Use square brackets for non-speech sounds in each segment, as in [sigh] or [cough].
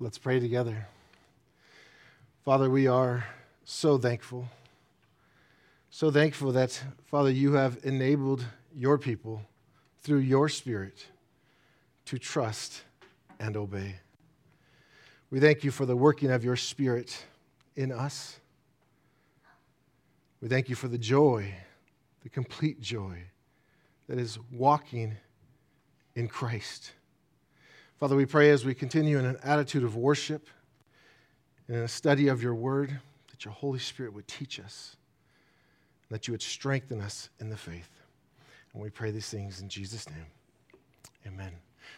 Let's pray together. Father, we are so thankful. So thankful that, Father, you have enabled your people through your Spirit to trust and obey. We thank you for the working of your Spirit in us. We thank you for the joy, the complete joy that is walking in Christ. Father, we pray as we continue in an attitude of worship and in a study of your word that your Holy Spirit would teach us, that you would strengthen us in the faith. And we pray these things in Jesus' name. Amen.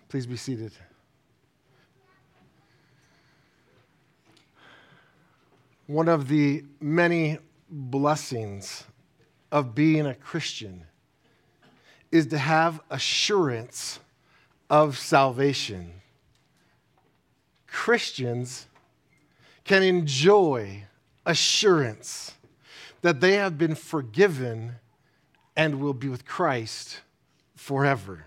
Please be seated. One of the many blessings of being a Christian is to have assurance of salvation. Christians can enjoy assurance that they have been forgiven and will be with Christ forever.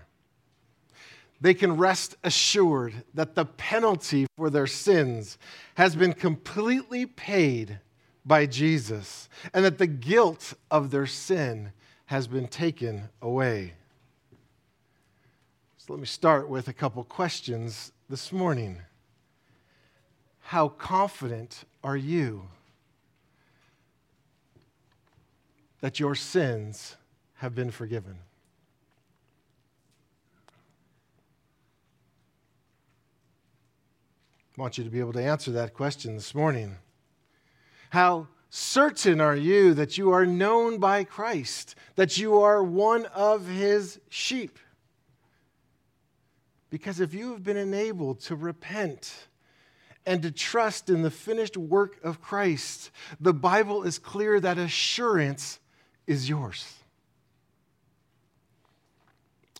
They can rest assured that the penalty for their sins has been completely paid by Jesus and that the guilt of their sin has been taken away. So let me start with a couple questions this morning. How confident are you that your sins have been forgiven? I want you to be able to answer that question this morning. How certain are you that you are known by Christ, that you are one of his sheep? Because if you have been enabled to repent and to trust in the finished work of Christ, the Bible is clear that assurance is yours.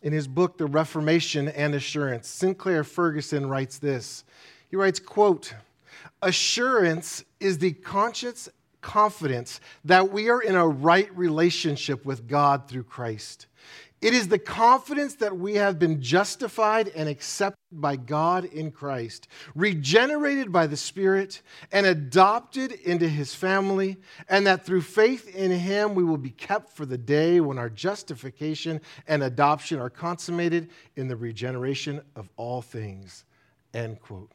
In his book, The Reformation and Assurance, Sinclair Ferguson writes this. He writes, quote, Assurance is the conscious confidence that we are in a right relationship with God through Christ. It is the confidence that we have been justified and accepted by God in Christ, regenerated by the Spirit, and adopted into His family, and that through faith in Him we will be kept for the day when our justification and adoption are consummated in the regeneration of all things. End quote.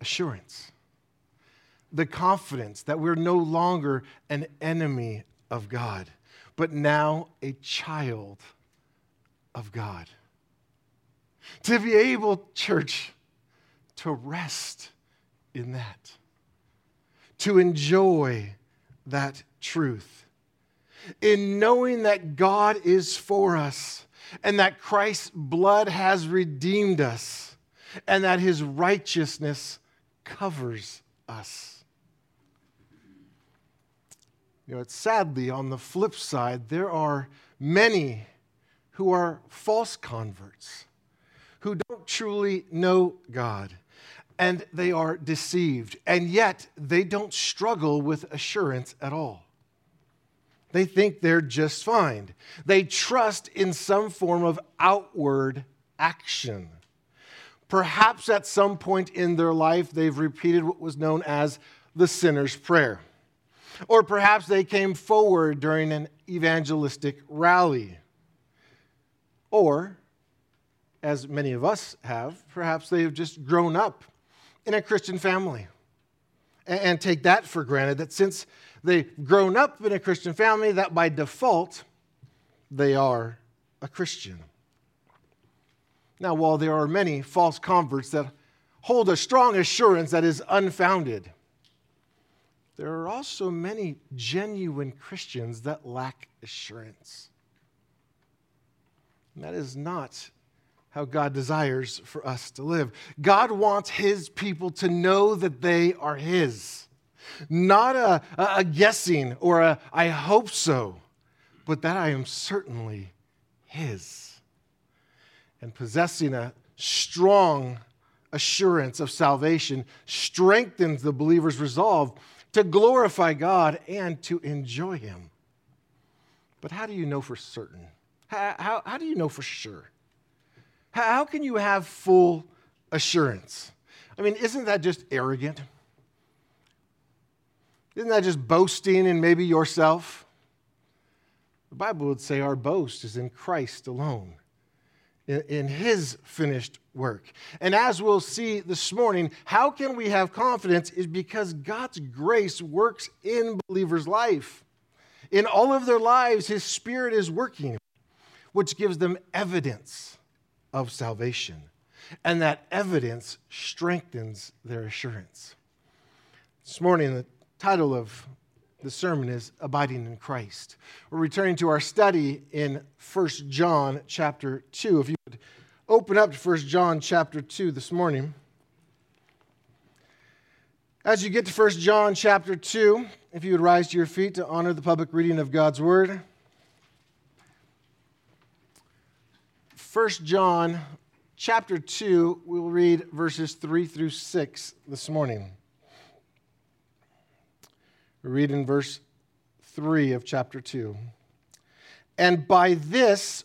Assurance. The confidence that we're no longer an enemy of God but now a child of God. To be able, church, to rest in that, to enjoy that truth, in knowing that God is for us and that Christ's blood has redeemed us and that his righteousness covers us. You know, sadly, on the flip side, there are many who are false converts, who don't truly know God, and they are deceived, and yet they don't struggle with assurance at all. They think they're just fine. They trust in some form of outward action. Perhaps at some point in their life, they've repeated what was known as the sinner's prayer. Or perhaps they came forward during an evangelistic rally. Or, as many of us have, perhaps they've just grown up in a Christian family and take that for granted that since they've grown up in a Christian family, that by default, they are a Christian. Now, while there are many false converts that hold a strong assurance that is unfounded, there are also many genuine Christians that lack assurance. And that is not how God desires for us to live. God wants His people to know that they are His, not a, a guessing or a I hope so, but that I am certainly His. And possessing a strong assurance of salvation strengthens the believer's resolve to glorify God and to enjoy Him. But how do you know for certain? How, how, how do you know for sure? How, how can you have full assurance. I mean, isn't that just arrogant? Isn't that just boasting in maybe yourself? The Bible would say our boast is in Christ alone, in, His finished work. And as we'll see this morning, how can we have confidence is because God's grace works in believers' life. In all of their lives, His Spirit is working, which gives them evidence of salvation. And that evidence strengthens their assurance. This morning, the title of the sermon is Abiding in Christ. We're returning to our study in 1 John chapter 2. If you open up to 1 John chapter 2 this morning. As you get to 1 John chapter 2, if you would rise to your feet to honor the public reading of God's word. 1 John chapter 2, we'll read verses 3 through 6 this morning. We read in verse 3 of chapter 2. And by this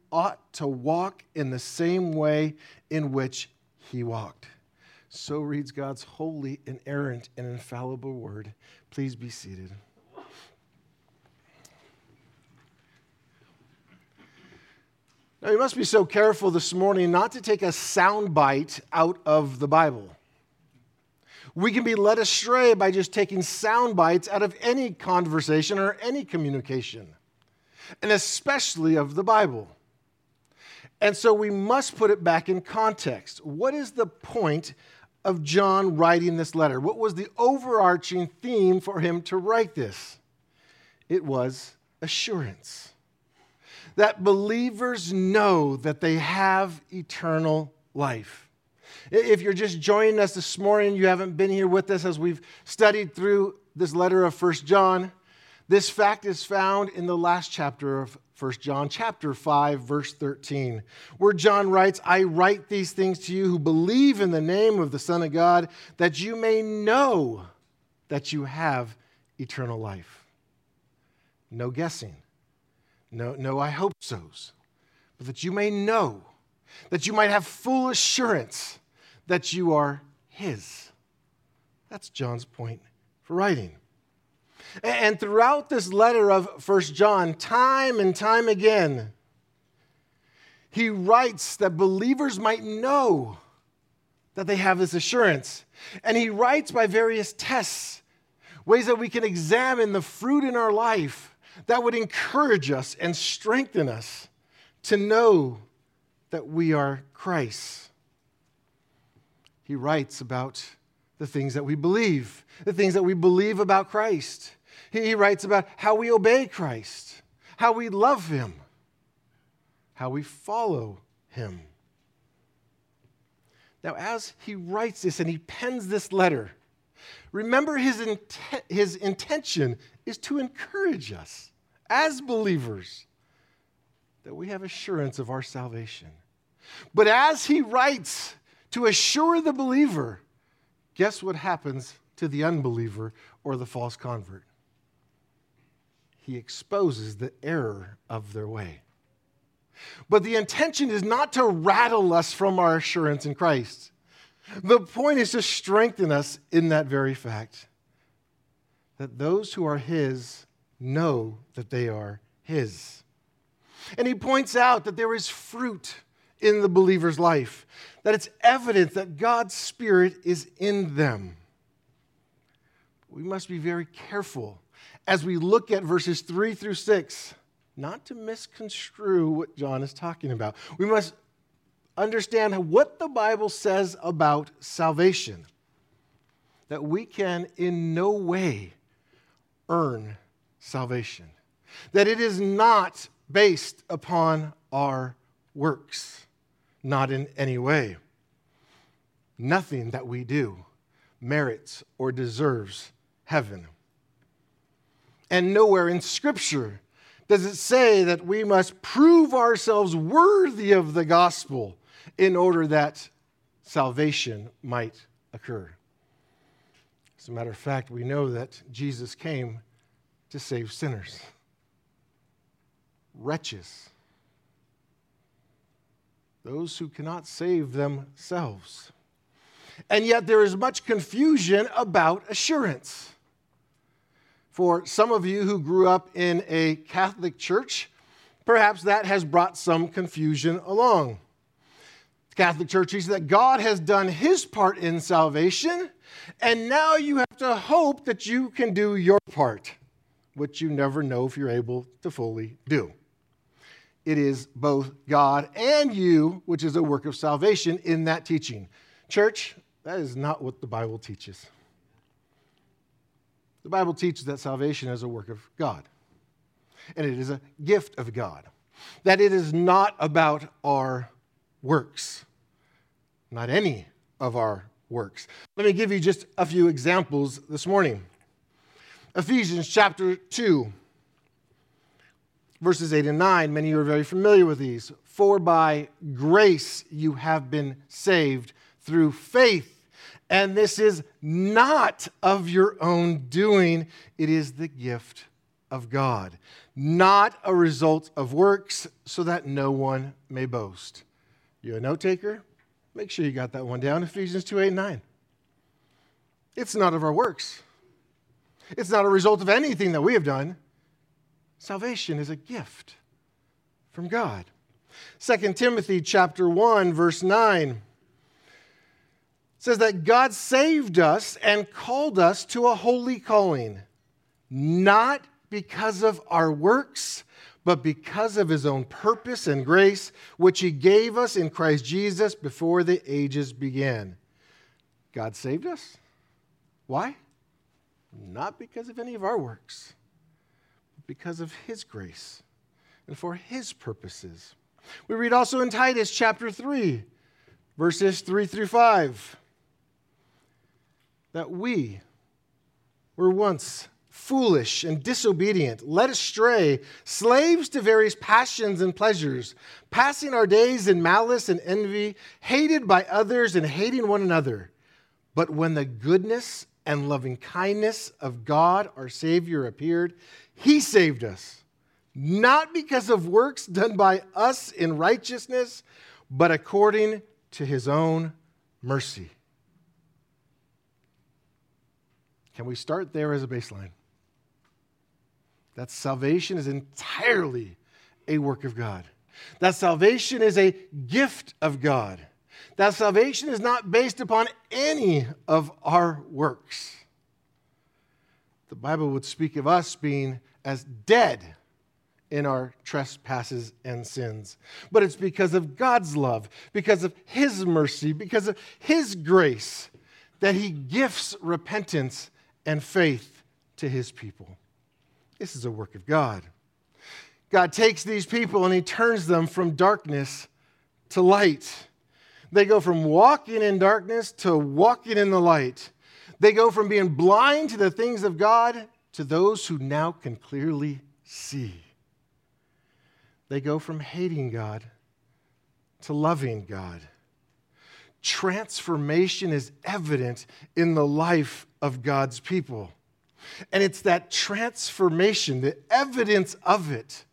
ought to walk in the same way in which he walked. So reads God's holy, inerrant, and infallible word. Please be seated. Now, you must be so careful this morning not to take a soundbite out of the Bible. We can be led astray by just taking sound bites out of any conversation or any communication, and especially of the Bible. And so we must put it back in context. What is the point of John writing this letter? What was the overarching theme for him to write this? It was assurance. That believers know that they have eternal life. If you're just joining us this morning, you haven't been here with us as we've studied through this letter of First John, this fact is found in the last chapter of First John, chapter 5, verse 13, where John writes, I write these things to you who believe in the name of the Son of God, that you may know that you have eternal life. No guessing. No, no, I hope so's. But that you may know, that you might have full assurance that you are His. That's John's point for writing. And throughout this letter of First John, time and time again, he writes that believers might know that they have this assurance. And he writes by various tests, ways that we can examine the fruit in our life that would encourage us and strengthen us to know that we are Christ he writes about the things that we believe, the things that we believe about Christ. He writes about how we obey Christ, how we love Him, how we follow Him. Now, as he writes this and he pens this letter, remember his, int- his intention is to encourage us as believers that we have assurance of our salvation. But as he writes, to assure the believer, guess what happens to the unbeliever or the false convert? He exposes the error of their way. But the intention is not to rattle us from our assurance in Christ. The point is to strengthen us in that very fact that those who are His know that they are His. And he points out that there is fruit in the believer's life, that it's evidence that God's Spirit is in them. We must be very careful as we look at verses 3 through 6 not to misconstrue what John is talking about. We must understand what the Bible says about salvation, that we can in no way earn salvation, that it is not based upon our works not in any way. Nothing that we do merits or deserves heaven. And nowhere in Scripture does it say that we must prove ourselves worthy of the gospel in order that salvation might occur. As a matter of fact, we know that Jesus came to save sinners, wretches, those who cannot save themselves. And yet, there is much confusion about assurance. For some of you who grew up in a Catholic church, perhaps that has brought some confusion along. The Catholic Church teaches that God has done his part in salvation, and now you have to hope that you can do your part, which you never know if you're able to fully do. It is both God and you, which is a work of salvation in that teaching. Church, that is not what the Bible teaches. The Bible teaches that salvation is a work of God, and it is a gift of God, that it is not about our works, not any of our works. Let me give you just a few examples this morning. Ephesians chapter 2, verses 8 and 9. Many of you are very familiar with these. For by grace you have been saved through faith and this is not of your own doing, it is the gift of God, not a result of works, so that no one may boast. You a note taker? Make sure you got that one down Ephesians 2 8 9. It's not of our works, it's not a result of anything that we have done. Salvation is a gift from God. 2 Timothy chapter 1 verse 9 says that God saved us and called us to a holy calling, not because of our works, but because of his own purpose and grace, which he gave us in Christ Jesus before the ages began. God saved us. Why? Not because of any of our works, but because of his grace and for his purposes. We read also in Titus chapter 3, verses 3 through 5 that we were once foolish and disobedient, led astray, slaves to various passions and pleasures, passing our days in malice and envy, hated by others and hating one another. But when the goodness and loving kindness of God our Savior appeared, He saved us, not because of works done by us in righteousness, but according to His own mercy Can we start there as a baseline? That salvation is entirely a work of God. That salvation is a gift of God. That salvation is not based upon any of our works. The Bible would speak of us being as dead in our trespasses and sins. But it's because of God's love, because of His mercy, because of His grace that He gifts repentance and faith to his people. This is a work of God. God takes these people and he turns them from darkness to light. They go from walking in darkness to walking in the light. They go from being blind to the things of God to those who now can clearly see. They go from hating God to loving God transformation is evident in the life of God's people. And it's that transformation, the evidence of it,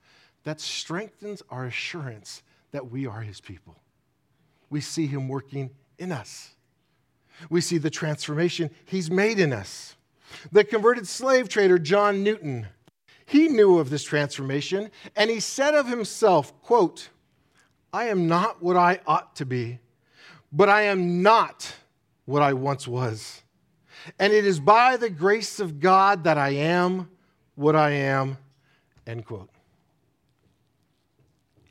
that strengthens our assurance that we are His people. We see Him working in us, we see the transformation He's made in us. The converted slave trader, John Newton, he knew of this transformation, and he said of himself, quote, I am not what I ought to be but I am not what I once was. And it is by the grace of God that I am what I am. End quote.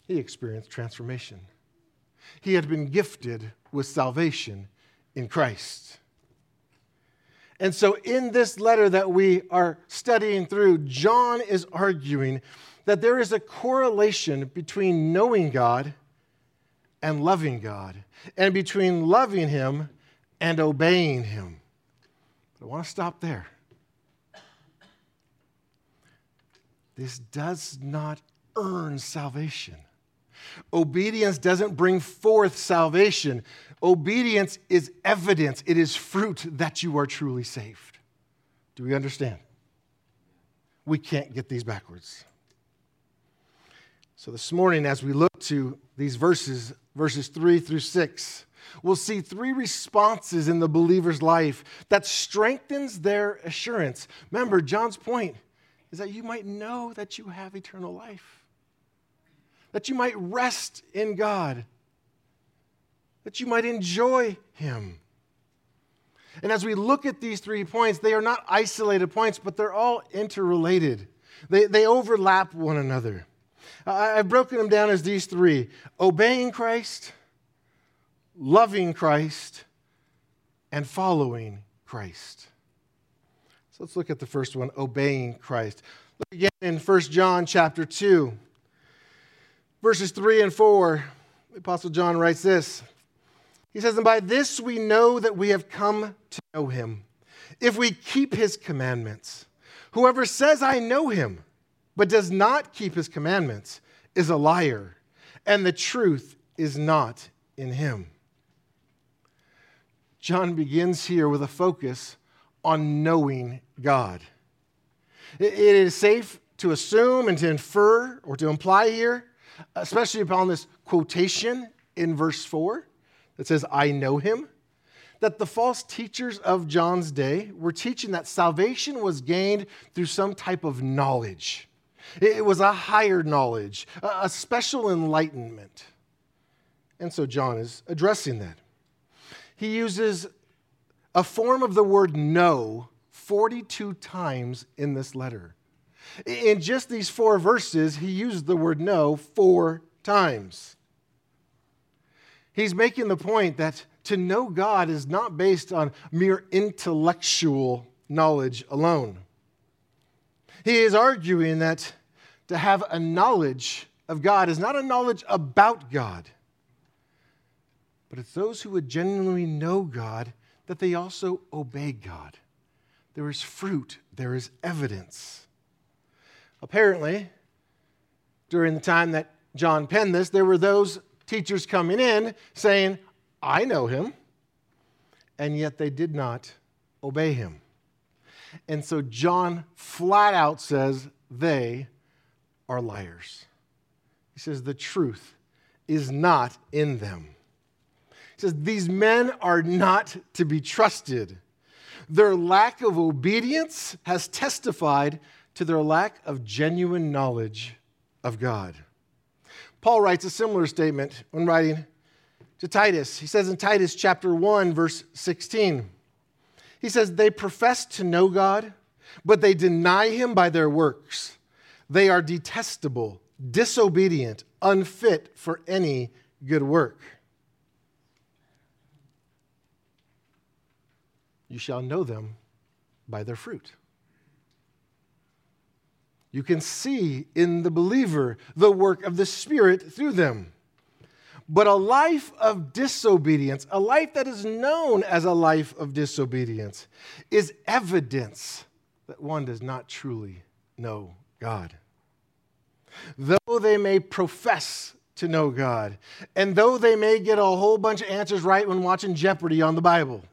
He experienced transformation. He had been gifted with salvation in Christ. And so, in this letter that we are studying through, John is arguing that there is a correlation between knowing God and loving God, and between loving Him and obeying him. But I want to stop there. This does not earn salvation. Obedience doesn't bring forth salvation. Obedience is evidence, it is fruit that you are truly saved. Do we understand? We can't get these backwards. So, this morning, as we look to these verses, verses 3 through 6, will see three responses in the believer's life that strengthens their assurance. Remember, John's point is that you might know that you have eternal life, that you might rest in God, that you might enjoy Him. And as we look at these three points, they are not isolated points, but they're all interrelated. They, they overlap one another. I've broken them down as these three obeying Christ, loving Christ, and following Christ. So let's look at the first one, obeying Christ. Look again in 1 John chapter 2, verses 3 and 4. The Apostle John writes this. He says, And by this we know that we have come to know him, if we keep his commandments. Whoever says, I know him, but does not keep his commandments, is a liar, and the truth is not in him. John begins here with a focus on knowing God. It is safe to assume and to infer or to imply here, especially upon this quotation in verse 4 that says, I know him, that the false teachers of John's day were teaching that salvation was gained through some type of knowledge. It was a higher knowledge, a special enlightenment. And so John is addressing that. He uses a form of the word know 42 times in this letter. In just these four verses, he used the word know four times. He's making the point that to know God is not based on mere intellectual knowledge alone. He is arguing that to have a knowledge of God is not a knowledge about God, but it's those who would genuinely know God that they also obey God. There is fruit, there is evidence. Apparently, during the time that John penned this, there were those teachers coming in saying, I know him, and yet they did not obey him. And so John flat out says, They are liars. He says, The truth is not in them. Says, These men are not to be trusted. Their lack of obedience has testified to their lack of genuine knowledge of God. Paul writes a similar statement when writing to Titus. He says in Titus chapter 1 verse 16. He says they profess to know God, but they deny him by their works. They are detestable, disobedient, unfit for any good work. You shall know them by their fruit. You can see in the believer the work of the Spirit through them. But a life of disobedience, a life that is known as a life of disobedience, is evidence that one does not truly know God. Though they may profess to know God, and though they may get a whole bunch of answers right when watching Jeopardy on the Bible,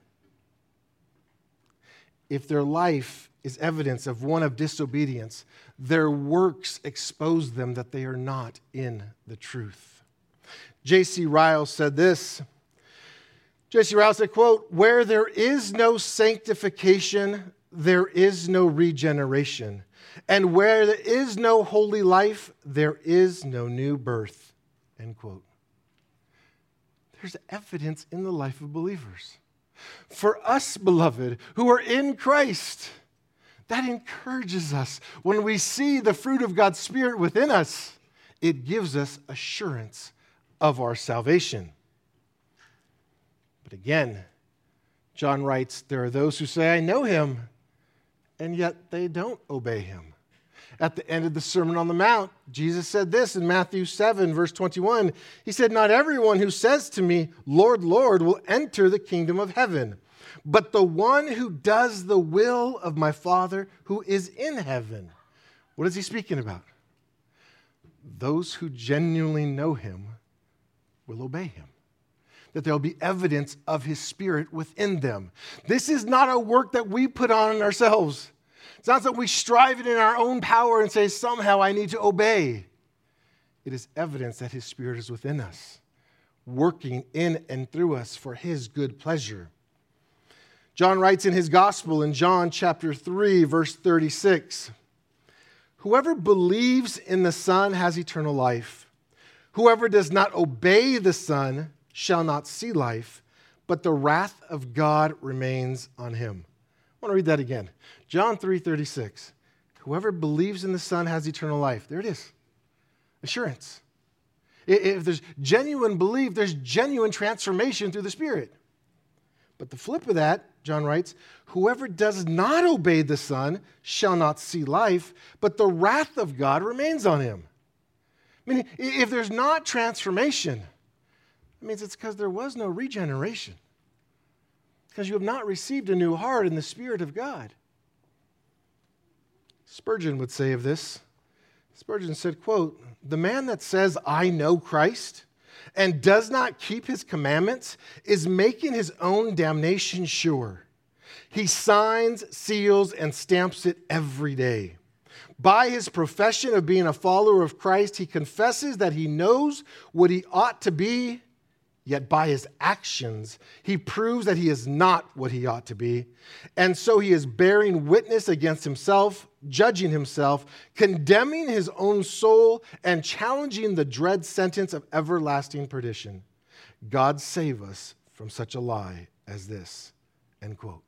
if their life is evidence of one of disobedience, their works expose them that they are not in the truth. J.C. Ryle said this. J.C. Ryle said, quote, where there is no sanctification, there is no regeneration. And where there is no holy life, there is no new birth. End quote. There's evidence in the life of believers. For us, beloved, who are in Christ, that encourages us. When we see the fruit of God's Spirit within us, it gives us assurance of our salvation. But again, John writes, There are those who say, I know him, and yet they don't obey him. At the end of the Sermon on the Mount, Jesus said this in Matthew 7, verse 21. He said, Not everyone who says to me, Lord, Lord, will enter the kingdom of heaven, but the one who does the will of my Father who is in heaven. What is he speaking about? Those who genuinely know him will obey him that there'll be evidence of his spirit within them. This is not a work that we put on ourselves. It's not that we strive it in our own power and say, somehow I need to obey. It is evidence that His Spirit is within us, working in and through us for His good pleasure. John writes in his gospel in John chapter 3, verse 36 Whoever believes in the Son has eternal life. Whoever does not obey the Son shall not see life, but the wrath of God remains on him. I want to read that again. John 3:36. Whoever believes in the Son has eternal life. There it is. Assurance. If there's genuine belief, there's genuine transformation through the Spirit. But the flip of that, John writes, whoever does not obey the Son shall not see life, but the wrath of God remains on him. Meaning, if there's not transformation, it means it's because there was no regeneration because you have not received a new heart in the Spirit of God. Spurgeon would say of this Spurgeon said, quote, The man that says, I know Christ, and does not keep his commandments is making his own damnation sure. He signs, seals, and stamps it every day. By his profession of being a follower of Christ, he confesses that he knows what he ought to be Yet by his actions, he proves that he is not what he ought to be. And so he is bearing witness against himself, judging himself, condemning his own soul, and challenging the dread sentence of everlasting perdition. God save us from such a lie as this. End quote.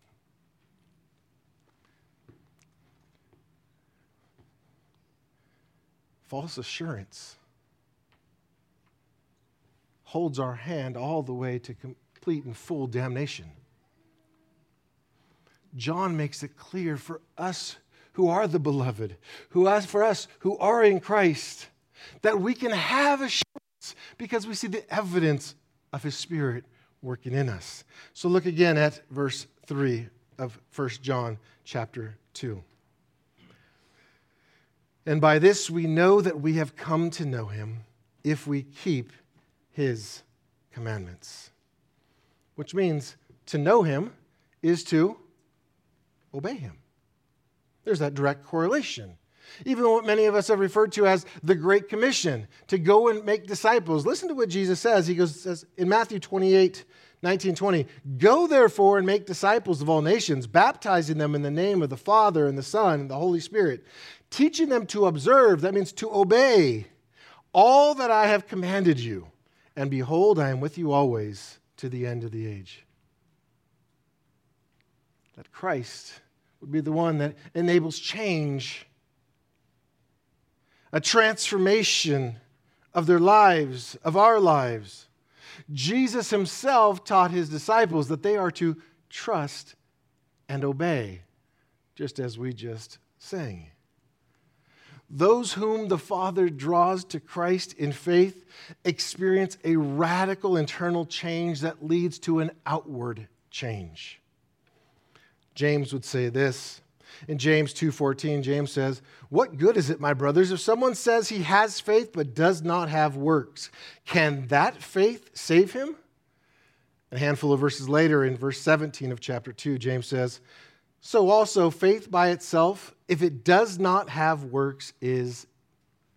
False assurance holds our hand all the way to complete and full damnation. John makes it clear for us who are the beloved, who as for us who are in Christ, that we can have assurance because we see the evidence of his spirit working in us. So look again at verse 3 of 1 John chapter 2. And by this we know that we have come to know him if we keep his commandments. Which means to know him is to obey him. There's that direct correlation. Even what many of us have referred to as the Great Commission, to go and make disciples. Listen to what Jesus says. He goes says in Matthew 28, 19, 20, Go therefore and make disciples of all nations, baptizing them in the name of the Father and the Son and the Holy Spirit, teaching them to observe, that means to obey, all that I have commanded you. And behold, I am with you always to the end of the age. That Christ would be the one that enables change, a transformation of their lives, of our lives. Jesus himself taught his disciples that they are to trust and obey, just as we just sang. Those whom the Father draws to Christ in faith experience a radical internal change that leads to an outward change. James would say this. In James 2:14, James says, "What good is it, my brothers, if someone says he has faith but does not have works? Can that faith save him?" A handful of verses later in verse 17 of chapter 2, James says, so also, faith by itself, if it does not have works, is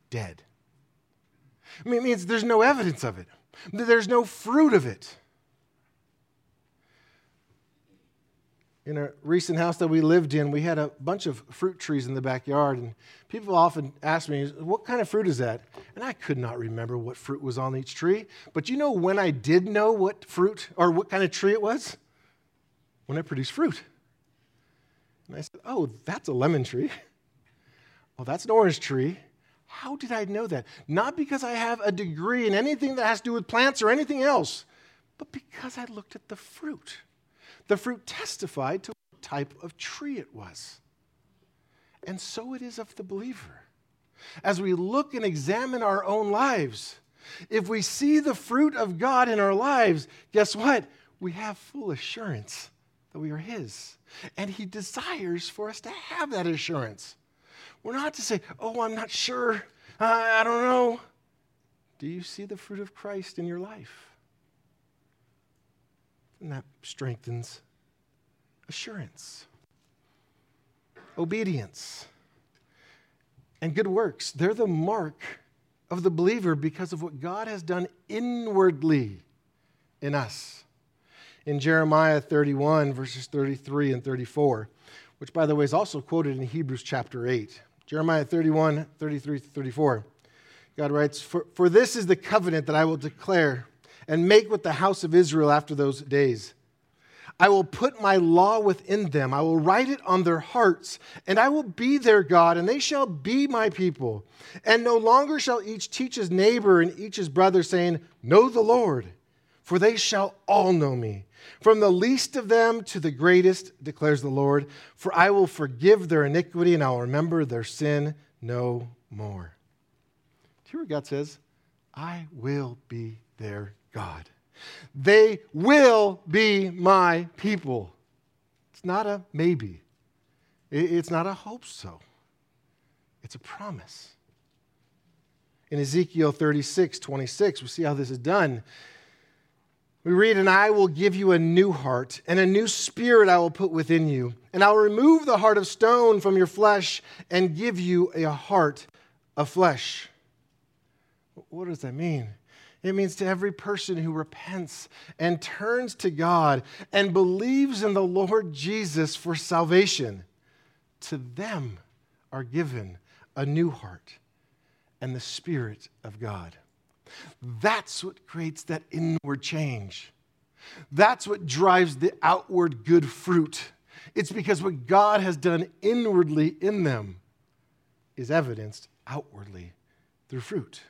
dead. I mean, it means there's no evidence of it, there's no fruit of it. In a recent house that we lived in, we had a bunch of fruit trees in the backyard, and people often ask me, What kind of fruit is that? And I could not remember what fruit was on each tree. But you know when I did know what fruit or what kind of tree it was? When it produced fruit. And I said, Oh, that's a lemon tree. [laughs] Oh, that's an orange tree. How did I know that? Not because I have a degree in anything that has to do with plants or anything else, but because I looked at the fruit. The fruit testified to what type of tree it was. And so it is of the believer. As we look and examine our own lives, if we see the fruit of God in our lives, guess what? We have full assurance that we are His. And He desires for us to have that assurance. We're not to say, oh, I'm not sure. I, I don't know. Do you see the fruit of Christ in your life? And that strengthens assurance, obedience, and good works. They're the mark of the believer because of what God has done inwardly in us. In Jeremiah 31, verses 33 and 34, which, by the way, is also quoted in Hebrews chapter 8. Jeremiah 31, 33 34. God writes, for, for this is the covenant that I will declare and make with the house of Israel after those days. I will put my law within them. I will write it on their hearts, and I will be their God, and they shall be my people. And no longer shall each teach his neighbor and each his brother, saying, Know the Lord, for they shall all know me. From the least of them to the greatest, declares the Lord, for I will forgive their iniquity and I'll remember their sin no more. Here God says, I will be their God. They will be my people. It's not a maybe, it's not a hope so, it's a promise. In Ezekiel 36, 26, we see how this is done. We read, And I will give you a new heart, and a new spirit I will put within you. And I'll remove the heart of stone from your flesh and give you a heart of flesh. What does that mean? It means to every person who repents and turns to God and believes in the Lord Jesus for salvation, to them are given a new heart and the Spirit of God. That's what creates that inward change. That's what drives the outward good fruit. It's because what God has done inwardly in them is evidenced outwardly through fruit.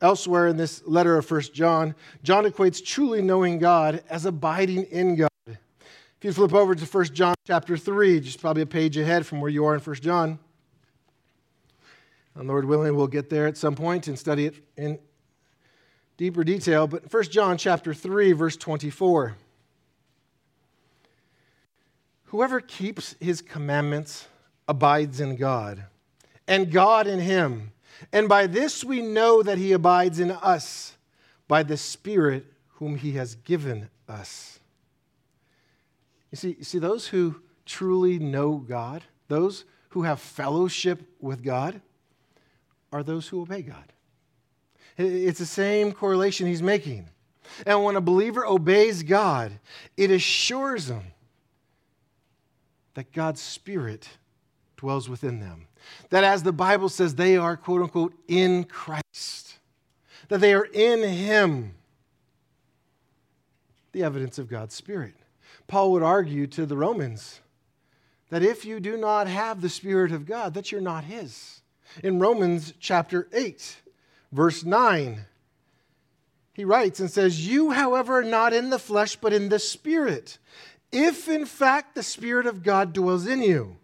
Elsewhere in this letter of 1 John, John equates truly knowing God as abiding in God. If you flip over to 1 John chapter 3, just probably a page ahead from where you are in 1 John. And Lord willing, we'll get there at some point and study it in deeper detail. But 1 John chapter 3, verse 24. Whoever keeps his commandments abides in God, and God in him. And by this we know that he abides in us, by the Spirit whom he has given us. You see, you see, those who truly know God, those who have fellowship with God, are those who obey God. It's the same correlation he's making. And when a believer obeys God, it assures them that God's Spirit dwells within them. That as the Bible says, they are, quote unquote, in Christ, that they are in Him. The evidence of God's Spirit. Paul would argue to the Romans that if you do not have the Spirit of God, that you're not His in Romans chapter 8, verse 9. He writes and says, You, however, are not in the flesh, but in the Spirit, if in fact the Spirit of God dwells in you.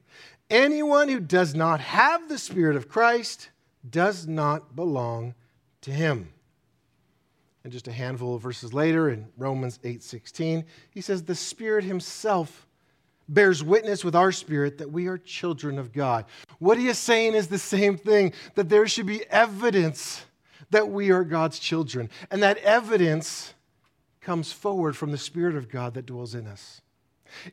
Anyone who does not have the Spirit of Christ does not belong to him. And just a handful of verses later in Romans 8:16, he says the Spirit himself bears witness with our spirit that we are children of God. What he is saying is the same thing that there should be evidence that we are God's children. And that evidence comes forward from the Spirit of God that dwells in us.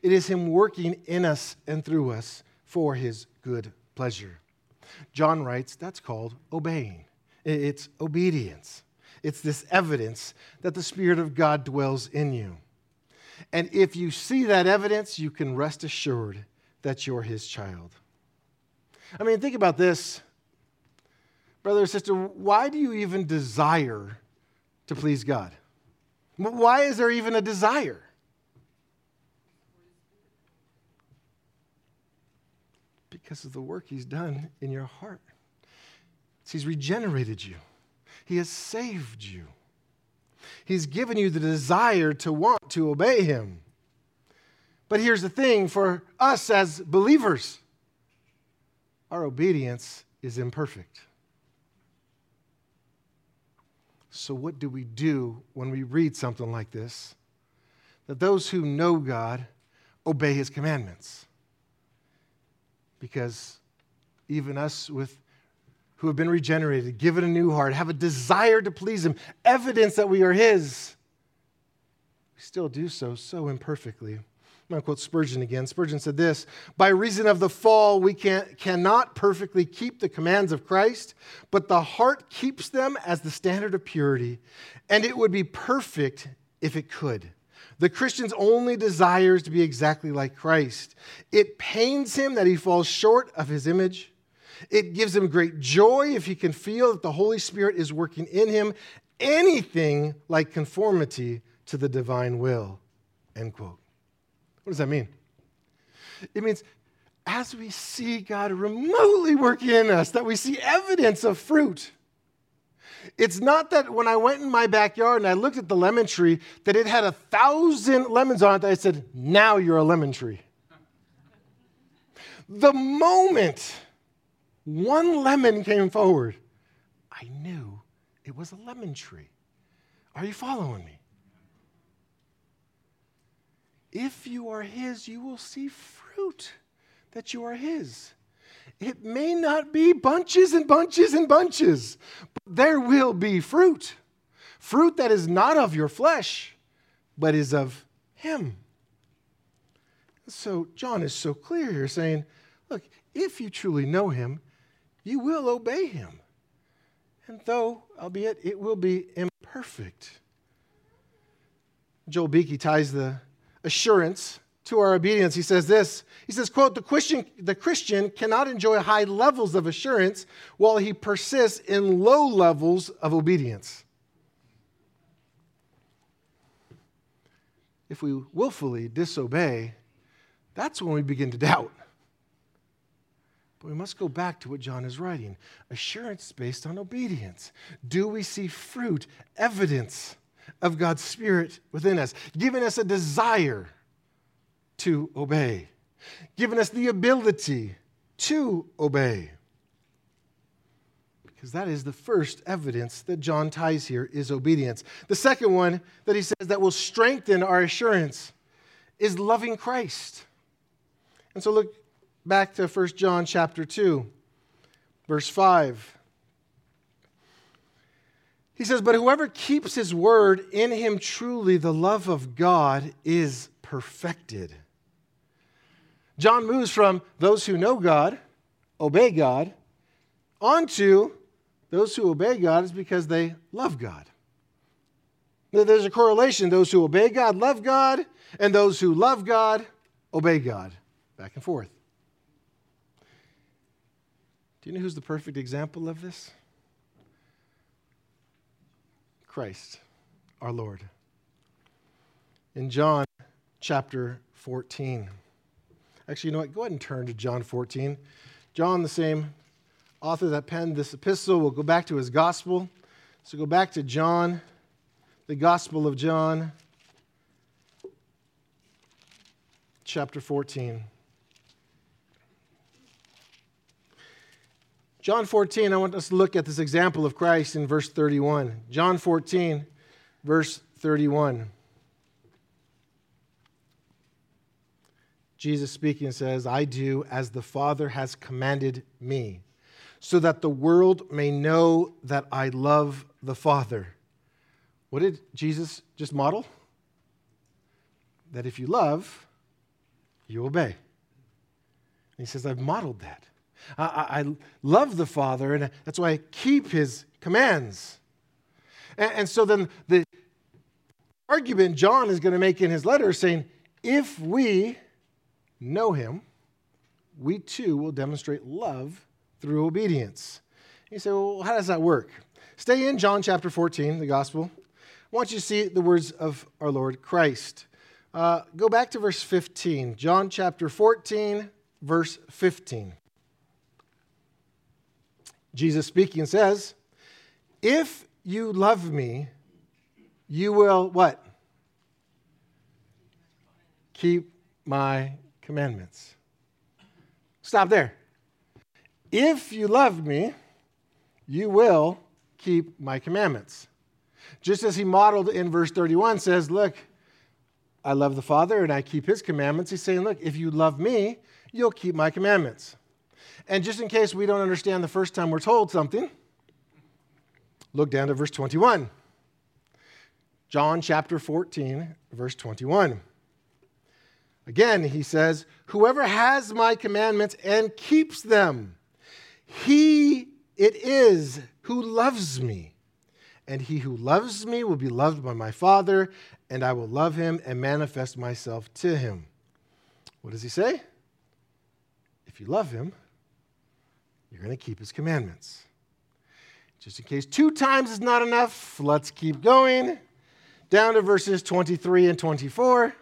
It is Him working in us and through us for His good pleasure. John writes that's called obeying, it's obedience. It's this evidence that the Spirit of God dwells in you. And if you see that evidence, you can rest assured that you're his child. I mean, think about this. Brother or sister, why do you even desire to please God? Why is there even a desire? Because of the work he's done in your heart. He's regenerated you, he has saved you. He's given you the desire to want to obey Him. But here's the thing for us as believers our obedience is imperfect. So, what do we do when we read something like this? That those who know God obey his commandments. Because even us with who have been regenerated, given a new heart, have a desire to please him, evidence that we are his, we still do so so imperfectly. I'm going to quote Spurgeon again. Spurgeon said this By reason of the fall, we can, cannot perfectly keep the commands of Christ, but the heart keeps them as the standard of purity, and it would be perfect if it could. The Christian's only desires to be exactly like Christ. It pains him that he falls short of his image. It gives him great joy if he can feel that the Holy Spirit is working in him. Anything like conformity to the divine will. End quote. What does that mean? It means as we see God remotely working in us, that we see evidence of fruit. It's not that when I went in my backyard and I looked at the lemon tree, that it had a thousand lemons on it, that I said, now you're a lemon tree. the moment one lemon came forward, I knew it was a lemon tree. Are you following me? If you are His, you will see fruit that you are His. It may not be bunches and bunches and bunches, but there will be fruit. Fruit that is not of your flesh, but is of Him. So John is so clear here saying, look, if you truly know Him, you will obey Him. And though, albeit, it will be imperfect. Joel Beeke ties the assurance to our obedience. He says this. He says, quote, the Christian, the Christian cannot enjoy high levels of assurance while he persists in low levels of obedience. If we willfully disobey, that's when we begin to doubt. But we must go back to what John is writing assurance based on obedience. Do we see fruit, evidence? of God's Spirit within us, giving us a desire to obey, giving us the ability to obey. Because that is the first evidence that John ties here is obedience. The second one that he says that will strengthen our assurance is loving Christ. And so look back to 1 John chapter 2, verse 5. He says, But whoever keeps his word, in him truly the love of God is perfected. John moves from those who know God, obey God, onto those who obey God is because they love God. There's a correlation. Those who obey God love God, and those who love God obey God. Back and forth. Do you know who's the perfect example of this? Christ, our Lord. In John chapter 14. Actually, you know what? Go ahead and turn to John 14. John, the same author that penned this epistle, will go back to his gospel. So go back to John, the Gospel of John, chapter 14. John 14, I want us to look at this example of Christ in verse 31. John 14, verse 31. Jesus speaking says, I do as the Father has commanded me, so that the world may know that I love the Father. What did Jesus just model? That if you love, you obey. And he says, I've modeled that. I, I love the Father, and that's why I keep his commands. And, and so then the argument John is going to make in his letter is saying, if we know him, we too will demonstrate love through obedience. You say, well, how does that work? Stay in John chapter 14, the gospel. I want you to see the words of our Lord Christ. Uh, go back to verse 15. John chapter 14, verse 15. Jesus speaking says, If you love me, you will what? Keep my commandments. Stop there. If you love me, you will keep my commandments. Just as he modeled in verse 31 says, Look, I love the Father and I keep his commandments. He's saying, Look, if you love me, you'll keep my commandments. And just in case we don't understand the first time we're told something, look down to verse 21. John chapter 14, verse 21. Again, he says, Whoever has my commandments and keeps them, he it is who loves me. And he who loves me will be loved by my Father, and I will love him and manifest myself to him. What does he say? If you love him, you're going to keep his commandments. Just in case two times is not enough, let's keep going. Down to verses 23 and 24.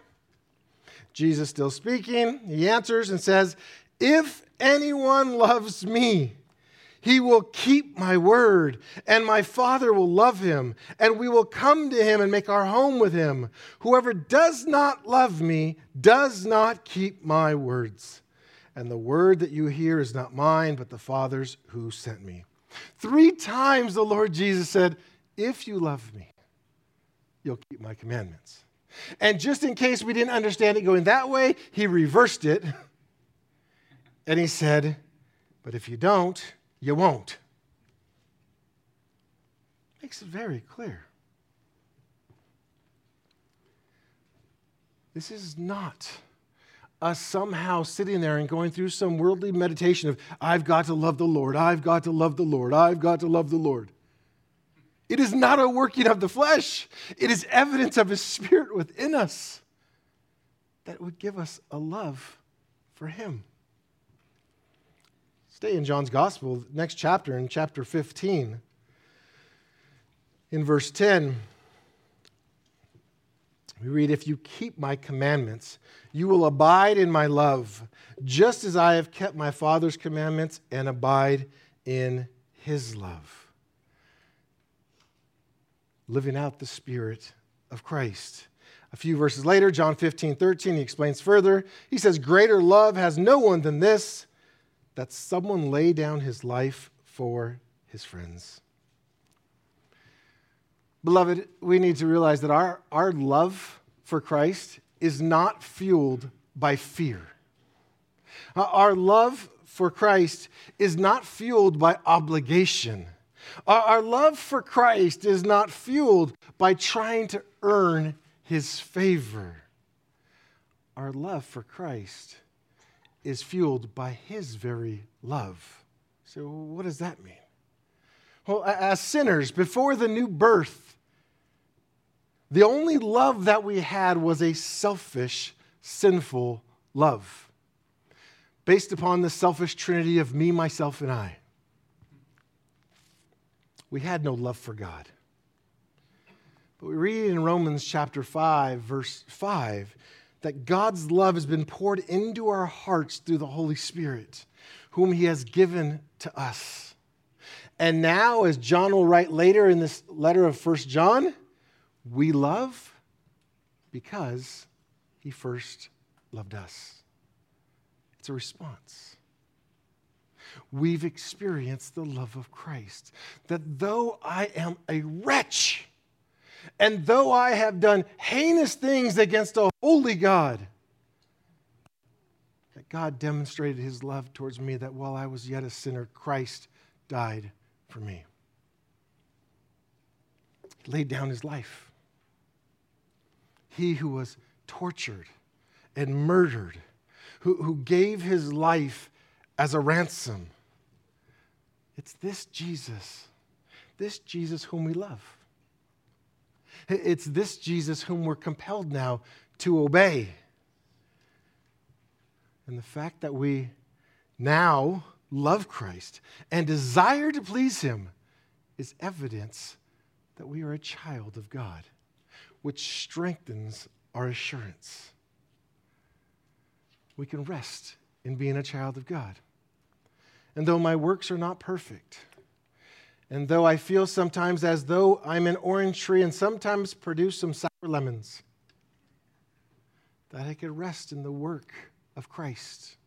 Jesus still speaking. He answers and says, If anyone loves me, he will keep my word, and my Father will love him, and we will come to him and make our home with him. Whoever does not love me does not keep my words. And the word that you hear is not mine, but the Father's who sent me. Three times the Lord Jesus said, If you love me, you'll keep my commandments. And just in case we didn't understand it going that way, he reversed it. [laughs] And he said, But if you don't, you won't. Makes it very clear. This is not us somehow sitting there and going through some worldly meditation of, I've got to love the Lord, I've got to love the Lord, I've got to love the Lord. It is not a working of the flesh, it is evidence of His Spirit within us that would give us a love for Him. Stay in John's Gospel, next chapter, in chapter 15. In verse 10, we read, If you keep my commandments, you will abide in my love, just as I have kept my Father's commandments and abide in his love. Living out the Spirit of Christ. A few verses later, John 15, 13, he explains further. He says, Greater love has no one than this, that someone lay down his life for his friends. Beloved, we need to realize that our, our love for Christ is not fueled by fear. Uh, our love for Christ is not fueled by obligation. Our, our love for Christ is not fueled by trying to earn his favor. Our love for Christ is fueled by his very love. So, what does that mean? Well, as sinners, before the new birth, the only love that we had was a selfish, sinful love based upon the selfish trinity of me, myself, and I. We had no love for God. But we read in Romans chapter 5, verse 5, that God's love has been poured into our hearts through the Holy Spirit, whom He has given to us. And now, as John will write later in this letter of First John, we love because he first loved us. It's a response. We've experienced the love of Christ. That though I am a wretch, and though I have done heinous things against a holy God, that God demonstrated his love towards me, that while I was yet a sinner, Christ died for me. He laid down his life he who was tortured and murdered, who, who gave his life as a ransom. It's this Jesus, this Jesus whom we love. It's this Jesus whom we're compelled now to obey. And the fact that we now love Christ and desire to please him is evidence that we are a child of God which strengthens our assurance. We can rest in being a child of God. And though my works are not perfect, and though I feel sometimes as though I'm an orange tree and sometimes produce some sour lemons, that I can rest in the work of Christ,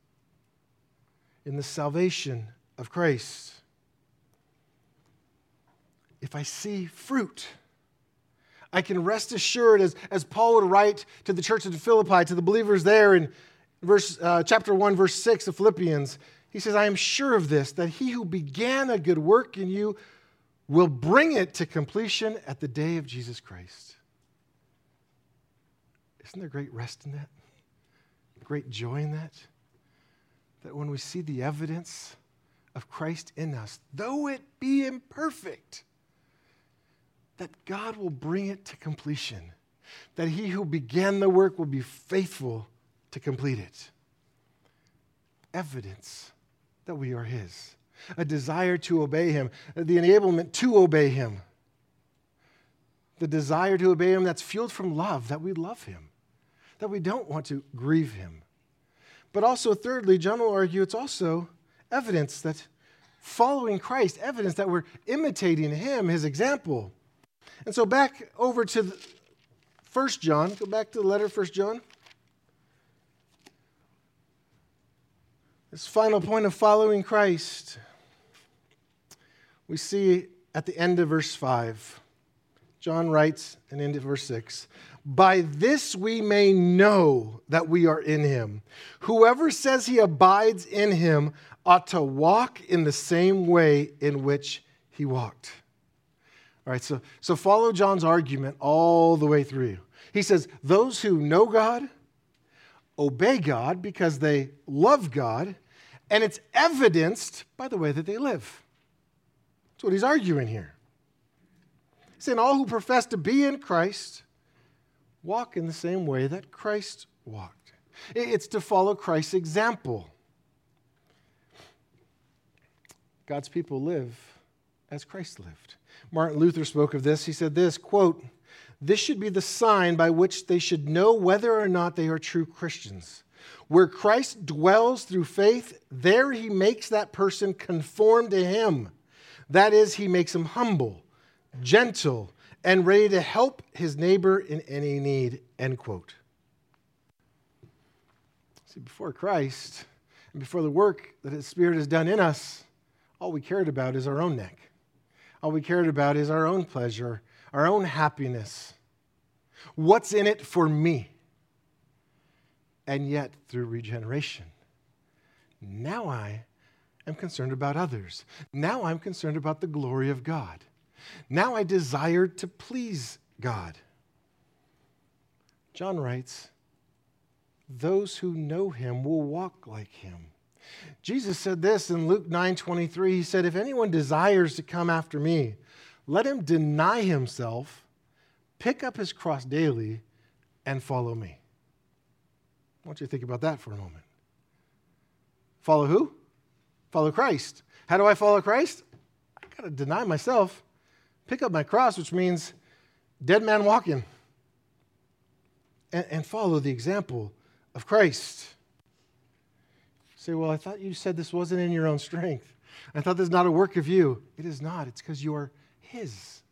in the salvation of Christ. If I see fruit, I can rest assured, as, as Paul would write to the church of Philippi, to the believers there in verse, uh, chapter 1, verse 6 of Philippians, he says, I am sure of this, that he who began a good work in you will bring it to completion at the day of Jesus Christ. Isn't there great rest in that? Great joy in that? That when we see the evidence of Christ in us, though it be imperfect, that God will bring it to completion, that he who began the work will be faithful to complete it. Evidence that we are his, a desire to obey him, the enablement to obey him, the desire to obey him that's fueled from love, that we love him, that we don't want to grieve him. But also, thirdly, John will argue it's also evidence that following Christ, evidence that we're imitating him, his example. And so back over to First John, go back to the letter First John. This final point of following Christ, we see at the end of verse 5. John writes, and into verse 6 By this we may know that we are in him. Whoever says he abides in him ought to walk in the same way in which he walked. All right, so, so follow John's argument all the way through. He says, Those who know God obey God because they love God, and it's evidenced by the way that they live. That's what he's arguing here. He's saying, All who profess to be in Christ walk in the same way that Christ walked. It's to follow Christ's example. God's people live as Christ lived. Martin Luther spoke of this. He said this quote, This should be the sign by which they should know whether or not they are true Christians. Where Christ dwells through faith, there he makes that person conform to him. That is, he makes him humble, gentle, and ready to help his neighbor in any need. End quote. See, before Christ and before the work that his Spirit has done in us, all we cared about is our own neck. All we cared about is our own pleasure, our own happiness. What's in it for me? And yet, through regeneration, now I am concerned about others. Now I'm concerned about the glory of God. Now I desire to please God. John writes, Those who know him will walk like him. Jesus said this in Luke 9 23. He said, If anyone desires to come after me, let him deny himself, pick up his cross daily, and follow me. I want you to think about that for a moment. Follow who? Follow Christ. How do I follow Christ? I got to deny myself, pick up my cross, which means dead man walking, and, and follow the example of Christ say, Well, I thought you said this wasn't in your own strength. I thought this is not a work of you. It is not, it's because you are His.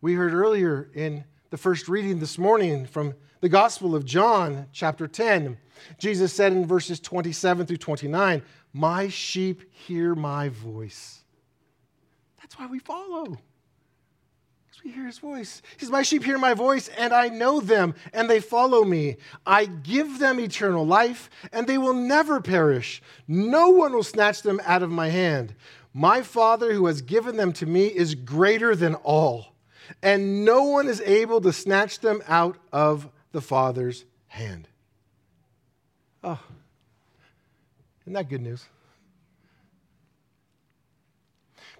We heard earlier in the first reading this morning from the Gospel of John, chapter 10, Jesus said in verses 27 through 29, My sheep hear my voice. That's why we follow we hear his voice. He says, My sheep hear my voice, and I know them, and they follow me. I give them eternal life, and they will never perish. No one will snatch them out of my hand. My Father, who has given them to me, is greater than all, and no one is able to snatch them out of the Father's hand. Oh, isn't that good news?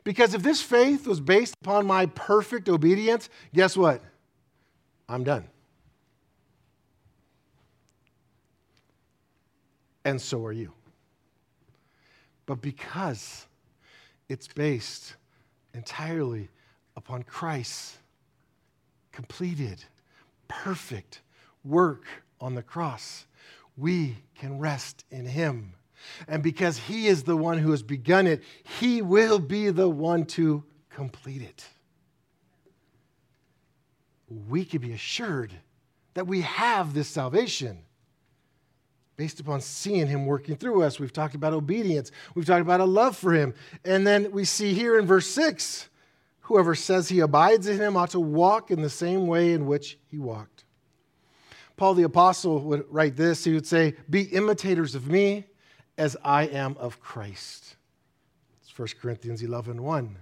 Because if this faith was based upon my perfect obedience, guess what? I'm done. And so are you. But because it's based entirely upon Christ's completed, perfect work on the cross, we can rest in Him. And because He is the one who has begun it, He will be the one to complete it. We can be assured that we have this salvation based upon seeing him working through us. We've talked about obedience, we've talked about a love for him. And then we see here in verse 6 whoever says he abides in him ought to walk in the same way in which he walked. Paul the Apostle would write this he would say, Be imitators of me as I am of Christ. It's 1 Corinthians 11 1.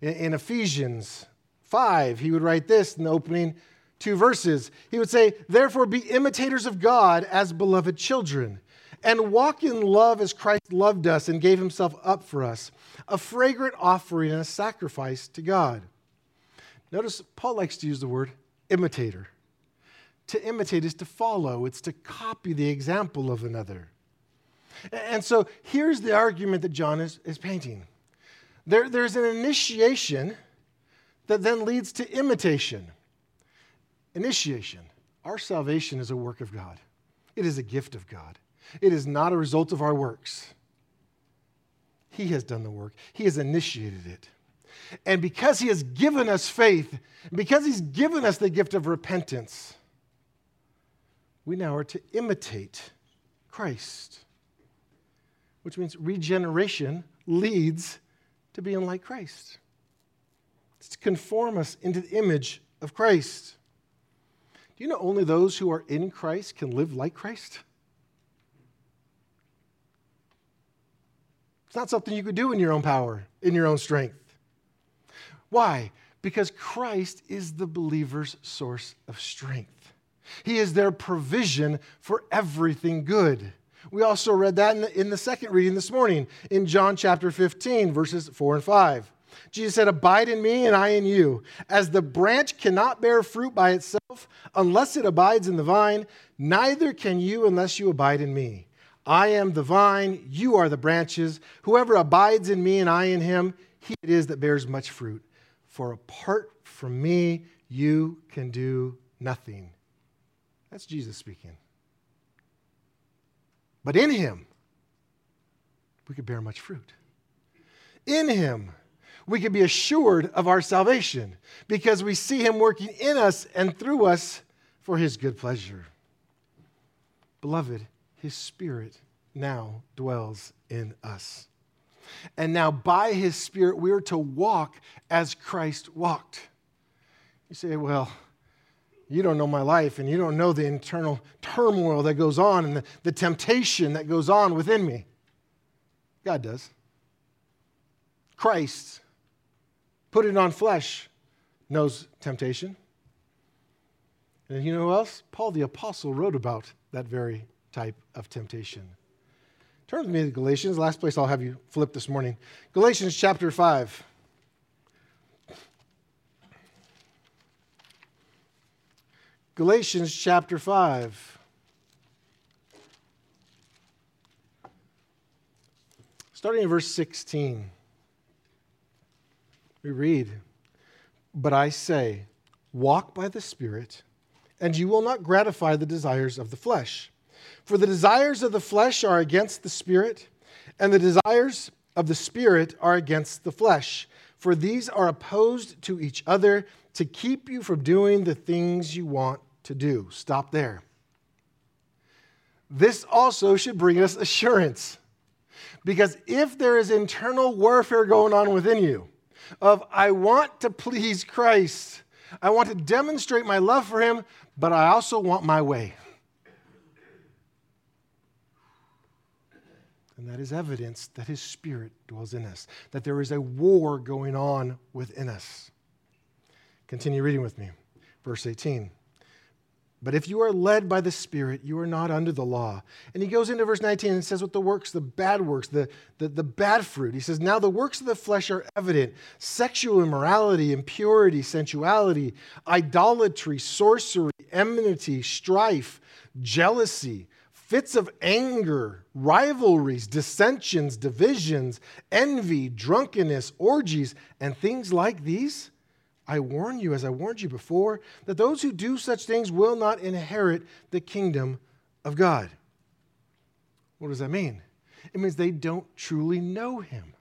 In, in Ephesians 5, he would write this in the opening two verses. He would say, Therefore, be imitators of God as beloved children, and walk in love as Christ loved us and gave himself up for us, a fragrant offering and a sacrifice to God. Notice Paul likes to use the word imitator. To imitate is to follow, it's to copy the example of another. And so here's the argument that John is, is painting there, there's an initiation that then leads to imitation. Initiation. Our salvation is a work of God, it is a gift of God. It is not a result of our works. He has done the work, He has initiated it. And because He has given us faith, because He's given us the gift of repentance, we now are to imitate Christ, which means regeneration leads to being like Christ. It's to conform us into the image of Christ. Do you know only those who are in Christ can live like Christ? It's not something you could do in your own power, in your own strength. Why? Because Christ is the believer's source of strength. He is their provision for everything good. We also read that in the, in the second reading this morning in John chapter 15, verses 4 and 5. Jesus said, Abide in me and I in you. As the branch cannot bear fruit by itself unless it abides in the vine, neither can you unless you abide in me. I am the vine, you are the branches. Whoever abides in me and I in him, he it is that bears much fruit. For apart from me, you can do nothing. That's Jesus speaking. But in him, we could bear much fruit. In him, we could be assured of our salvation because we see him working in us and through us for his good pleasure. Beloved, his spirit now dwells in us. And now, by his spirit, we are to walk as Christ walked. You say, well, you don't know my life and you don't know the internal turmoil that goes on and the, the temptation that goes on within me. God does. Christ put it on flesh, knows temptation. And you know who else? Paul the Apostle wrote about that very type of temptation. Turn with me to Galatians, last place I'll have you flip this morning. Galatians chapter 5. Galatians chapter 5. Starting in verse 16 we read, But I say, walk by the Spirit, and you will not gratify the desires of the flesh. For the desires of the flesh are against the Spirit, and the desires of the Spirit are against the flesh. For these are opposed to each other to keep you from doing the things you want to do. Stop there. This also should bring us assurance. Because if there is internal warfare going on within you, of I want to please Christ. I want to demonstrate my love for him, but I also want my way. And that is evidence that his spirit dwells in us, that there is a war going on within us. Continue reading with me. Verse 18. But if you are led by the Spirit, you are not under the law. And he goes into verse 19 and says what the works, the bad works, the, the, the, bad fruit. He says, Now the works of the flesh are evident sexual immorality, impurity, sensuality, idolatry, sorcery, enmity, strife, jealousy, fits of anger, rivalries, dissensions, divisions, envy, drunkenness, orgies, and things like these I warn you, as I warned you before, that those who do such things will not inherit the kingdom of God. What does that mean? It means they don't truly know Him.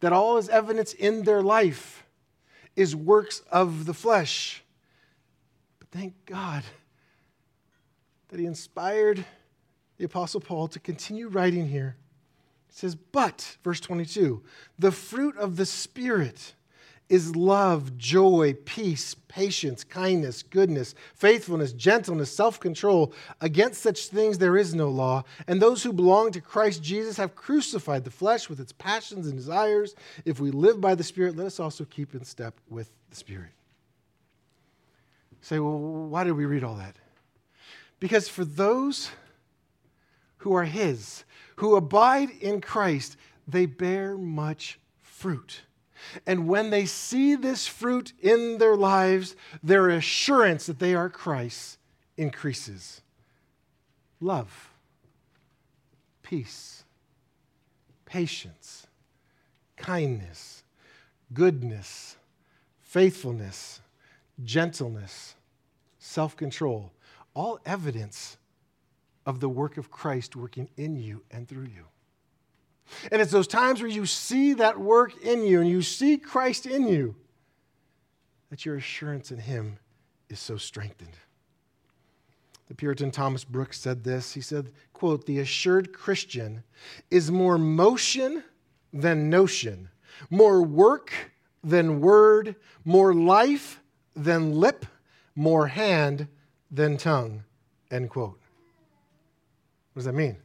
That all His evidence in their life is works of the flesh. But thank God that He inspired the Apostle Paul to continue writing here. He says, But, verse 22, the fruit of the Spirit is love, joy, peace, patience, kindness, goodness, faithfulness, gentleness, self control. Against such things there is no law. And those who belong to Christ Jesus have crucified the flesh with its passions and desires. If we live by the Spirit, let us also keep in step with the Spirit. say, well, why did we read all that? Because for those who are His, who abide in Christ, they bear much fruit. And when they see this fruit in their lives, their assurance that they are Christ increases. Love, peace, patience, kindness, goodness, faithfulness, gentleness, self control, all evidence of the work of Christ working in you and through you. And it's those times where you see that work in you and you see Christ in you that your assurance in Him is so strengthened. The Puritan Thomas Brooks said this. He said, quote, the assured Christian is more motion than notion, more work than word, more life than lip, more hand than tongue, end quote. What does that mean?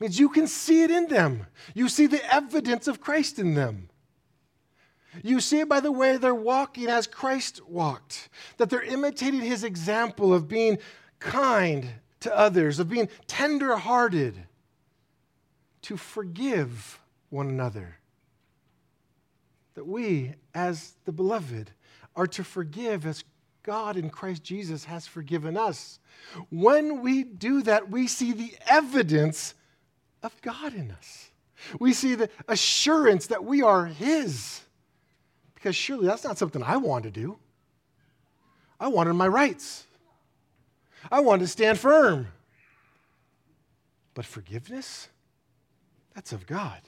Means you can see it in them. You see the evidence of Christ in them. You see it by the way they're walking as Christ walked, that they're imitating his example of being kind to others, of being tender hearted, to forgive one another. That we, as the beloved, are to forgive as God in Christ Jesus has forgiven us. When we do that, we see the evidence of God in us. We see the assurance that we are His. Because surely that's not something I want to do. I wanted my rights, I wanted to stand firm. But forgiveness, that's of God.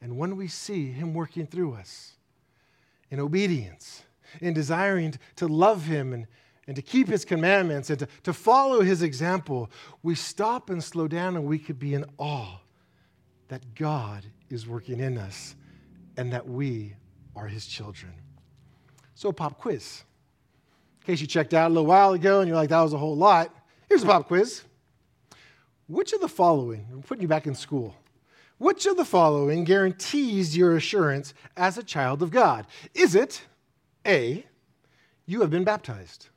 And when we see Him working through us in obedience, in desiring to love Him and and to keep his commandments and to, to follow his example, we stop and slow down and we could be in awe that God is working in us and that we are his children. So, pop quiz. In case you checked out a little while ago and you're like, that was a whole lot, here's a pop quiz. Which of the following, I'm putting you back in school, which of the following guarantees your assurance as a child of God? Is it A, you have been baptized?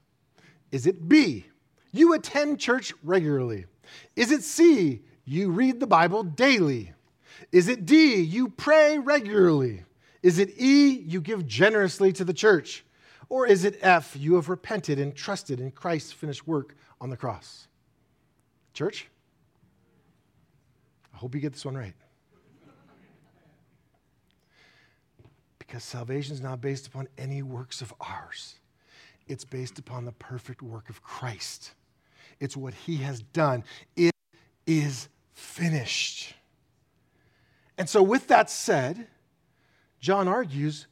Is it B, you attend church regularly? Is it C, you read the Bible daily? Is it D, you pray regularly? Is it E, you give generously to the church? Or is it F, you have repented and trusted in Christ's finished work on the cross? Church? I hope you get this one right. Because salvation is not based upon any works of ours. It's based upon the perfect work of Christ. It's what he has done. It is finished. And so, with that said, John argues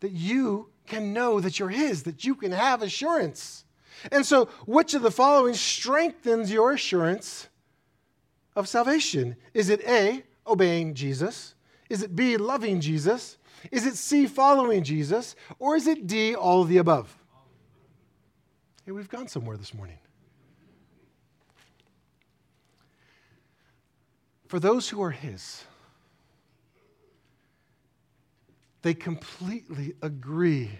that you can know that you're his, that you can have assurance. And so, which of the following strengthens your assurance of salvation? Is it A, obeying Jesus? Is it B, loving Jesus? Is it C, following Jesus? Or is it D, all of the above? Hey, we've gone somewhere this morning. For those who are His, they completely agree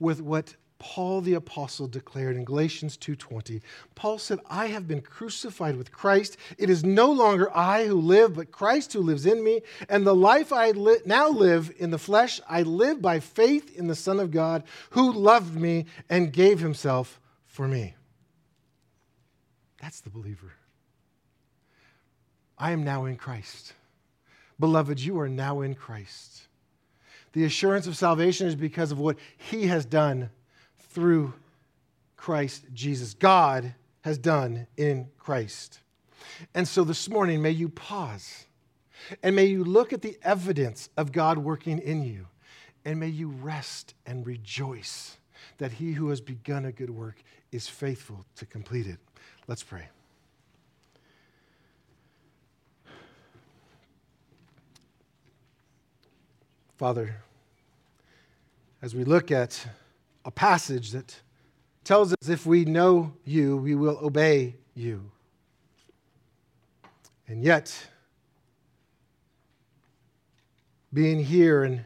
with what Paul the apostle declared in Galatians 2:20. Paul said, "I have been crucified with Christ. It is no longer I who live, but Christ who lives in me, and the life I li- now live in the flesh, I live by faith in the Son of God, who loved me and gave himself for me. That's the believer. I am now in Christ. Beloved, you are now in Christ. The assurance of salvation is because of what he has done through Christ Jesus. God has done in Christ. And so this morning, may you pause and may you look at the evidence of God working in you and may you rest and rejoice that he who has begun a good work is faithful to complete it. Let's pray. Father, as we look at a passage that tells us if we know you, we will obey you. And yet, being here and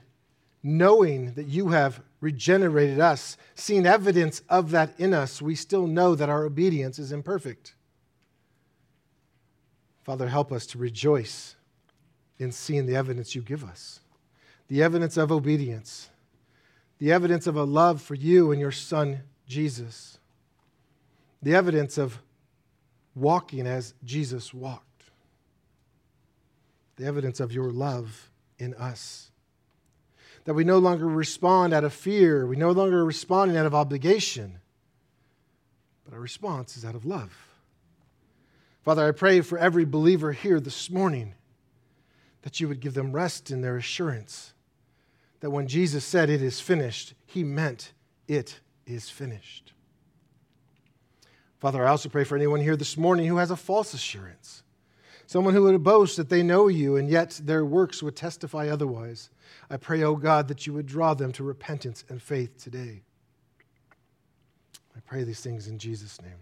knowing that you have regenerated us, seeing evidence of that in us, we still know that our obedience is imperfect. Father, help us to rejoice in seeing the evidence you give us the evidence of obedience, the evidence of a love for you and your Son, Jesus, the evidence of walking as Jesus walked, the evidence of your love in us. That we no longer respond out of fear, we no longer respond out of obligation, but our response is out of love. Father, I pray for every believer here this morning that you would give them rest in their assurance that when Jesus said, It is finished, he meant it is finished. Father, I also pray for anyone here this morning who has a false assurance, someone who would boast that they know you and yet their works would testify otherwise. I pray, O oh God, that you would draw them to repentance and faith today. I pray these things in Jesus' name.